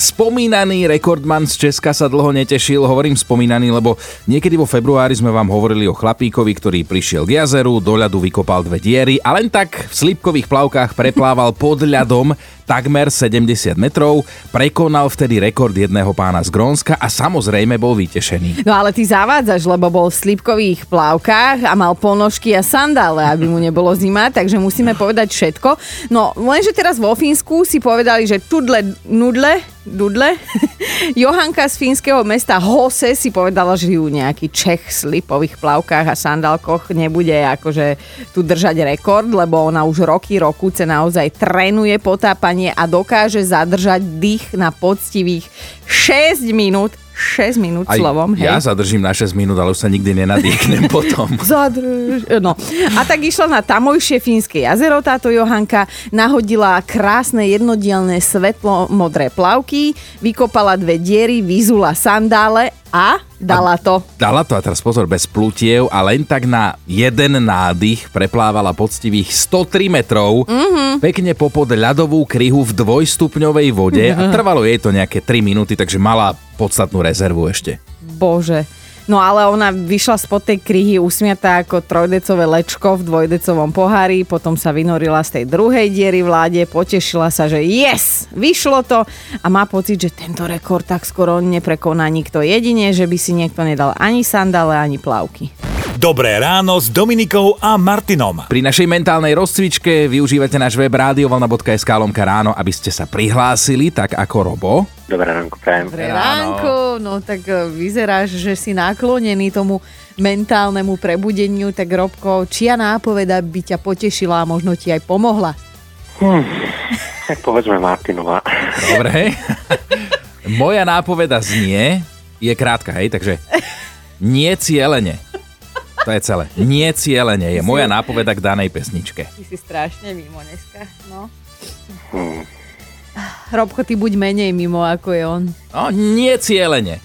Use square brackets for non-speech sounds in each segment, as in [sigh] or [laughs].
Spomínaný rekordman z Česka sa dlho netešil, hovorím spomínaný, lebo niekedy vo februári sme vám hovorili o chlapíkovi, ktorý prišiel k jazeru, do ľadu vykopal dve diery a len tak v slípkových plavkách preplával pod ľadom takmer 70 metrov, prekonal vtedy rekord jedného pána z Grónska a samozrejme bol vytešený. No ale ty zavádzaš, lebo bol v slípkových plavkách a mal ponožky a sandále, aby mu nebolo zima, takže musíme povedať všetko. No lenže teraz vo Fínsku si povedali, že tudle nudle, dudle. [laughs] Johanka z fínskeho mesta Hose si povedala, že ju nejaký Čech v slipových plavkách a sandálkoch nebude akože tu držať rekord, lebo ona už roky, rokúce naozaj trénuje potápanie a dokáže zadržať dých na poctivých 6 minút 6 minút Aj slovom. Hej. ja zadržím na 6 minút, ale už sa nikdy nenadýchnem [laughs] potom. Zadrž. No. A tak išla na tamojšie fínske jazero táto Johanka, nahodila krásne jednodielne svetlo modré plavky, vykopala dve diery, vyzula sandále a dala to. Dala to a teraz pozor, bez plutiev a len tak na jeden nádych preplávala poctivých 103 metrov, mm-hmm. pekne popod ľadovú kryhu v dvojstupňovej vode mm-hmm. a [laughs] trvalo jej to nejaké 3 minúty, takže mala podstatnú rezervu ešte. Bože. No ale ona vyšla spod tej kryhy usmiatá ako trojdecové lečko v dvojdecovom pohári, potom sa vynorila z tej druhej diery v potešila sa, že yes, vyšlo to a má pocit, že tento rekord tak skoro neprekoná nikto jedine, že by si niekto nedal ani sandále, ani plavky. Dobré ráno s Dominikou a Martinom. Pri našej mentálnej rozcvičke využívate náš web radiovalna.sk lomka ráno, aby ste sa prihlásili, tak ako Robo. Dobré ránko, prajem. Dobré Ráno. ránko, no tak e, vyzeráš, že si naklonený tomu mentálnemu prebudeniu, tak Robko, čia nápoveda by ťa potešila a možno ti aj pomohla. Tak povedzme Martinová. Dobre. Moja nápoveda znie, je krátka, hej, takže nie cielene. To je celé. Nie cielene je moja nápoveda k danej pesničke. Ty si strašne mimo dneska, no. Robko, ty buď menej mimo, ako je on. No, nie cielene.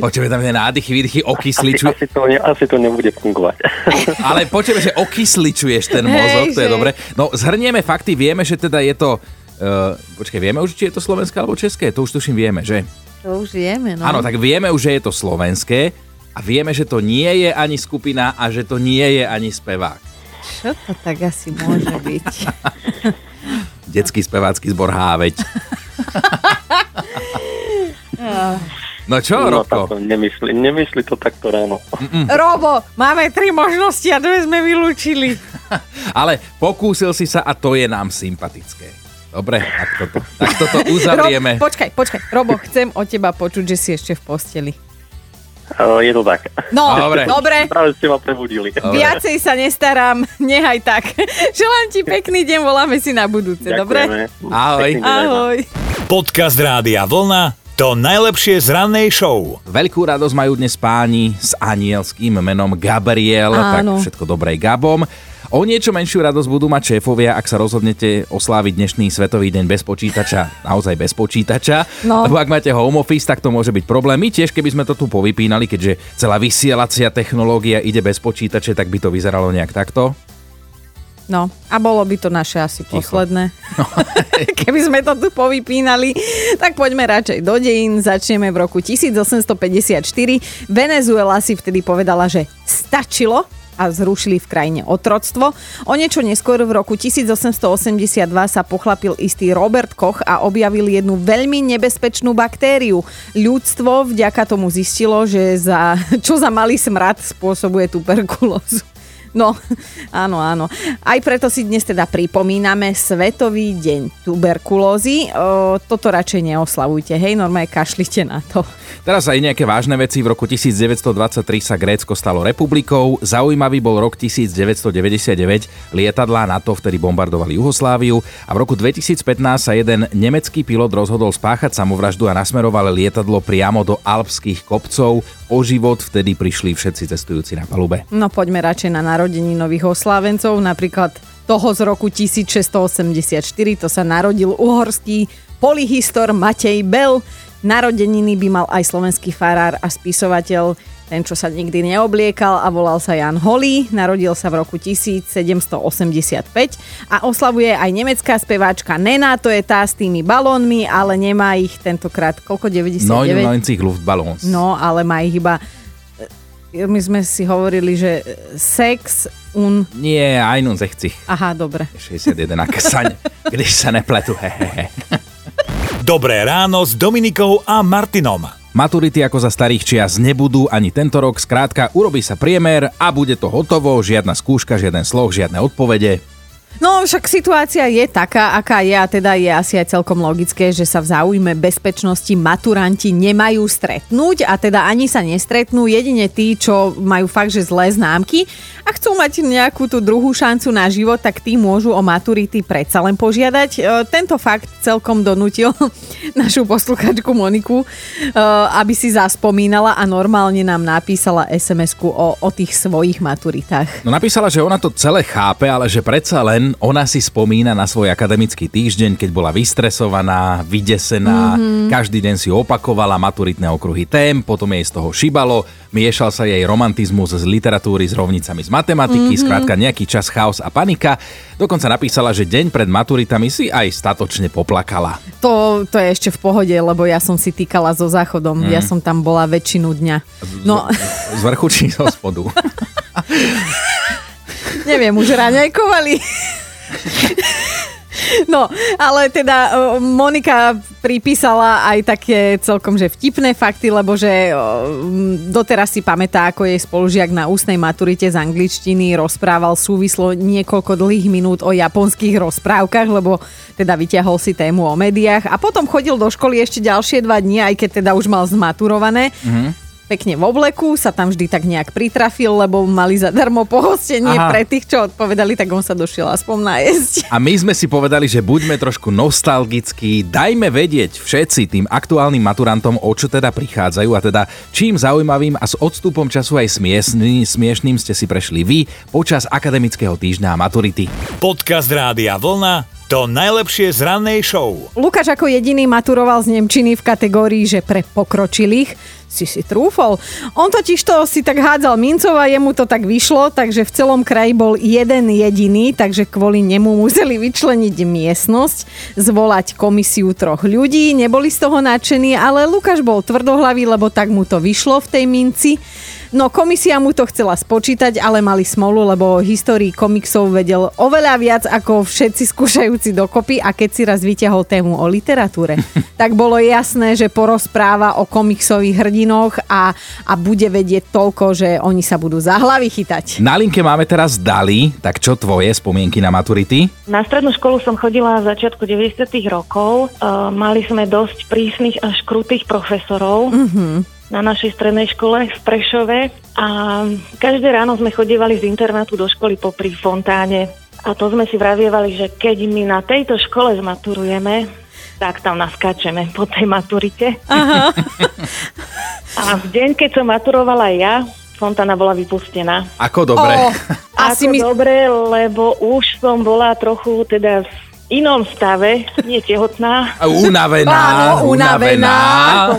Počujeme tam tie nádychy, výdychy, Asi, okysličuje. asi, to, ne, asi to nebude fungovať. [laughs] Ale počujeme, že okysličuješ ten mozog, Hej, to je že- dobre. No, zhrnieme fakty, vieme, že teda je to... Uh, počkaj, vieme už, či je to slovenské alebo české? To už tuším vieme, že? To už vieme, no. Áno, tak vieme už, že je to slovenské a vieme, že to nie je ani skupina a že to nie je ani spevák. Čo to tak asi môže byť? [laughs] Detský spevácky zbor Háveť. [laughs] No čo, No Robko? nemyslí, nemyslí to takto ráno. Robo, máme tri možnosti a dve sme vylúčili. [laughs] Ale pokúsil si sa a to je nám sympatické. Dobre, tak toto, tak toto uzavrieme. Rob, počkaj, počkaj. Robo, chcem od teba počuť, že si ešte v posteli. Uh, je to tak. No, Dobre. dobre. Práve ste ma prebudili. Dobre. Viacej sa nestarám, nehaj tak. [laughs] Želám ti pekný deň, voláme si na budúce, dobre? Ďakujeme. Ahoj. Aj vám. Ahoj. Podcast Rádia Vlna. To najlepšie z rannej show. Veľkú radosť majú dnes páni s anielským menom Gabriel, tak Áno. všetko dobré Gabom. O niečo menšiu radosť budú mať šéfovia, ak sa rozhodnete osláviť dnešný Svetový deň bez počítača, naozaj bez počítača. No. Lebo ak máte home office, tak to môže byť problém. My tiež, keby sme to tu povypínali, keďže celá vysielacia technológia ide bez počítače, tak by to vyzeralo nejak takto. No, a bolo by to naše asi Ticho. posledné. [laughs] Keby sme to tu povypínali, tak poďme radšej do dejín. Začneme v roku 1854. Venezuela si vtedy povedala, že stačilo a zrušili v krajine otroctvo. O niečo neskôr v roku 1882 sa pochlapil istý Robert Koch a objavil jednu veľmi nebezpečnú baktériu. Ľudstvo vďaka tomu zistilo, že za, čo za malý smrad spôsobuje tuberkulózu. No, [laughs] áno, áno. Aj preto si dnes teda pripomíname Svetový deň tuberkulózy. O, toto radšej neoslavujte, hej, normálne kašlite na to. Teraz aj nejaké vážne veci. V roku 1923 sa Grécko stalo republikou. Zaujímavý bol rok 1999. Lietadlá NATO vtedy bombardovali Jugosláviu a v roku 2015 sa jeden nemecký pilot rozhodol spáchať samovraždu a nasmeroval lietadlo priamo do alpských kopcov. O život vtedy prišli všetci cestujúci na palube. No poďme radšej na narodení nových oslávencov, napríklad toho z roku 1684, to sa narodil uhorský polyhistor Matej Bel. Narodeniny by mal aj slovenský farár a spisovateľ ten, čo sa nikdy neobliekal a volal sa Jan Holý, narodil sa v roku 1785 a oslavuje aj nemecká speváčka Nena, to je tá s tými balónmi, ale nemá ich tentokrát koľko, 99? 99 Luftballons. No, ale má ich iba my sme si hovorili, že sex un... Nie, aj nun zechci. Aha, dobre. 61, ak sa, ne, [laughs] když sa nepletu. Hehehe. Dobré ráno s Dominikou a Martinom. Maturity ako za starých čias nebudú ani tento rok, skrátka urobí sa priemer a bude to hotovo, žiadna skúška, žiaden sloh, žiadne odpovede. No však situácia je taká, aká je a teda je asi aj celkom logické, že sa v záujme bezpečnosti maturanti nemajú stretnúť a teda ani sa nestretnú jedine tí, čo majú fakt, že zlé známky a chcú mať nejakú tú druhú šancu na život, tak tí môžu o maturity predsa len požiadať. E, Tento fakt celkom donútil [laughs] našu posluchačku Moniku, e, aby si zaspomínala a normálne nám napísala SMS-ku o, o tých svojich maturitách. No napísala, že ona to celé chápe, ale že predsa len ona si spomína na svoj akademický týždeň, keď bola vystresovaná, vydesená, mm-hmm. každý deň si opakovala maturitné okruhy tém, potom jej z toho šibalo, miešal sa jej romantizmus z literatúry s rovnicami z matematiky, mm-hmm. skrátka nejaký čas chaos a panika. Dokonca napísala, že deň pred maturitami si aj statočne poplakala. To, to je ešte v pohode, lebo ja som si týkala so záchodom. Mm. Ja som tam bola väčšinu dňa. No, Z vrchu či zo spodu. [laughs] neviem, už raňajkovali. [laughs] [laughs] No, ale teda Monika pripísala aj také celkom že vtipné fakty, lebo že doteraz si pamätá, ako jej spolužiak na ústnej maturite z angličtiny rozprával súvislo niekoľko dlhých minút o japonských rozprávkach, lebo teda vyťahol si tému o médiách a potom chodil do školy ešte ďalšie dva dni, aj keď teda už mal zmaturované. Mm-hmm pekne v obleku, sa tam vždy tak nejak pritrafil, lebo mali zadarmo pohostenie Aha. pre tých, čo odpovedali, tak on sa došiel aspoň najesť. A my sme si povedali, že buďme trošku nostalgickí, dajme vedieť všetci tým aktuálnym maturantom, o čo teda prichádzajú a teda čím zaujímavým a s odstupom času aj smiešný, smiešným ste si prešli vy počas akademického týždňa a maturity. Podcast Rádia Vlna to najlepšie z rannej show. Lukáš ako jediný maturoval z Nemčiny v kategórii, že pre pokročilých si si trúfol. On totiž to si tak hádzal mincov a jemu to tak vyšlo, takže v celom kraji bol jeden jediný, takže kvôli nemu museli vyčleniť miestnosť, zvolať komisiu troch ľudí, neboli z toho nadšení, ale Lukáš bol tvrdohlavý, lebo tak mu to vyšlo v tej minci. No komisia mu to chcela spočítať, ale mali smolu, lebo o histórii komiksov vedel oveľa viac ako všetci skúšajúci dokopy a keď si raz vyťahol tému o literatúre, [laughs] tak bolo jasné, že porozpráva o komiksových hrdinoch a, a bude vedieť toľko, že oni sa budú za hlavy chytať. Na linke máme teraz Dali, tak čo tvoje spomienky na maturity? Na strednú školu som chodila v začiatku 90. rokov. Uh, mali sme dosť prísnych až krutých profesorov. Mm-hmm na našej strednej škole v Prešove a každé ráno sme chodívali z internátu do školy popri fontáne a to sme si vravievali, že keď my na tejto škole zmaturujeme, tak tam naskáčeme po tej maturite. Aha. A v deň, keď som maturovala ja, fontána bola vypustená. Ako dobre. O, asi Ako mi... dobre, lebo už som bola trochu teda inom stave, nie tehotná, Unavená, Áno, unavená.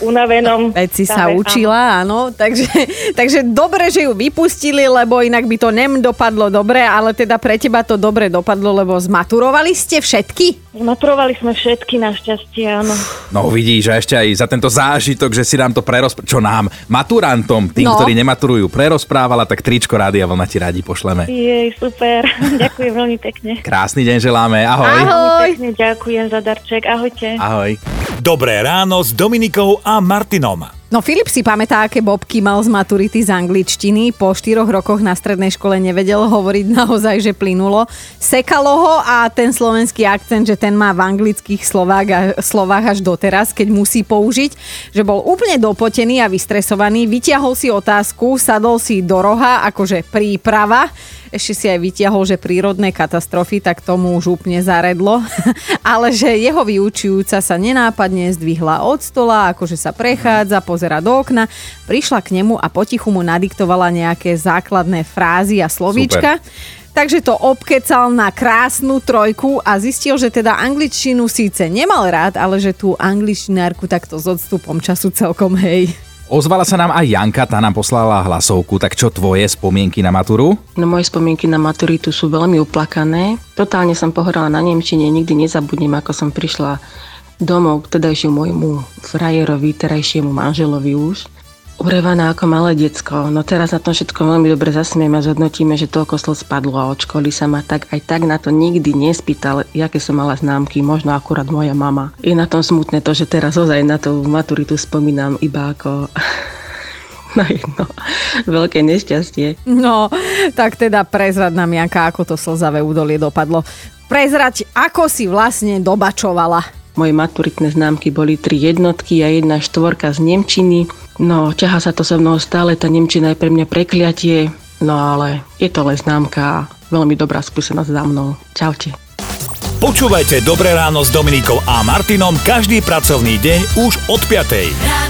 unavenom Veď si sa stave, učila, áno, takže, [laughs] takže dobre, že ju vypustili, lebo inak by to nem dopadlo dobre, ale teda pre teba to dobre dopadlo, lebo zmaturovali ste všetky? Maturovali sme všetky našťastie, áno. No vidíš, a ešte aj za tento zážitok, že si nám to prerozprávala, čo nám, maturantom, tým, No. ktorí nematurujú, prerozprávala, tak tričko Rádia Vlna ti radi pošleme. Jej, super. [laughs] Ďakujem veľmi pekne. Krásny deň želáme, ahoj. Ahoj. Veľmi pekne ďakujem za darček. Ahojte. Ahoj. Dobré ráno s Dominikou a Martinom. No Filip si pamätá, aké bobky mal z maturity z angličtiny. Po štyroch rokoch na strednej škole nevedel hovoriť naozaj, že plynulo. Sekalo ho a ten slovenský akcent, že ten má v anglických slovách, a, slovách až doteraz, keď musí použiť, že bol úplne dopotený a vystresovaný. Vyťahol si otázku, sadol si do roha, akože príprava. Ešte si aj vyťahol, že prírodné katastrofy, tak tomu už úplne zaredlo. [laughs] Ale že jeho vyučujúca sa nenápadne zdvihla od stola, akože sa prechádza, pozera do okna, prišla k nemu a potichu mu nadiktovala nejaké základné frázy a slovíčka. Takže to obkecal na krásnu trojku a zistil, že teda angličtinu síce nemal rád, ale že tú angličtinárku takto s odstupom času celkom hej. Ozvala sa nám aj Janka, tá nám poslala hlasovku, tak čo tvoje spomienky na maturu? No moje spomienky na maturitu sú veľmi uplakané. Totálne som pohorala na Nemčine, nikdy nezabudnem, ako som prišla domov k tedajšiu môjmu frajerovi, terajšiemu manželovi už urevaná ako malé decko. No teraz na tom všetko veľmi dobre zasmieme a zhodnotíme, že toľko slov spadlo a od školy sa ma tak aj tak na to nikdy nespýtal, aké som mala známky, možno akurát moja mama. Je na tom smutné to, že teraz ozaj na tú maturitu spomínam iba ako [laughs] na jedno veľké nešťastie. No, tak teda prezrad nám, Janka, ako to slzavé údolie dopadlo. Prezrať, ako si vlastne dobačovala. Moje maturitné známky boli tri jednotky a jedna štvorka z Nemčiny. No, ťaha sa to so mnou stále, tá Nemčina je pre mňa prekliatie, no ale je to len známka a veľmi dobrá skúsenosť za mnou. Čaute. Počúvajte Dobré ráno s Dominikou a Martinom každý pracovný deň už od 5.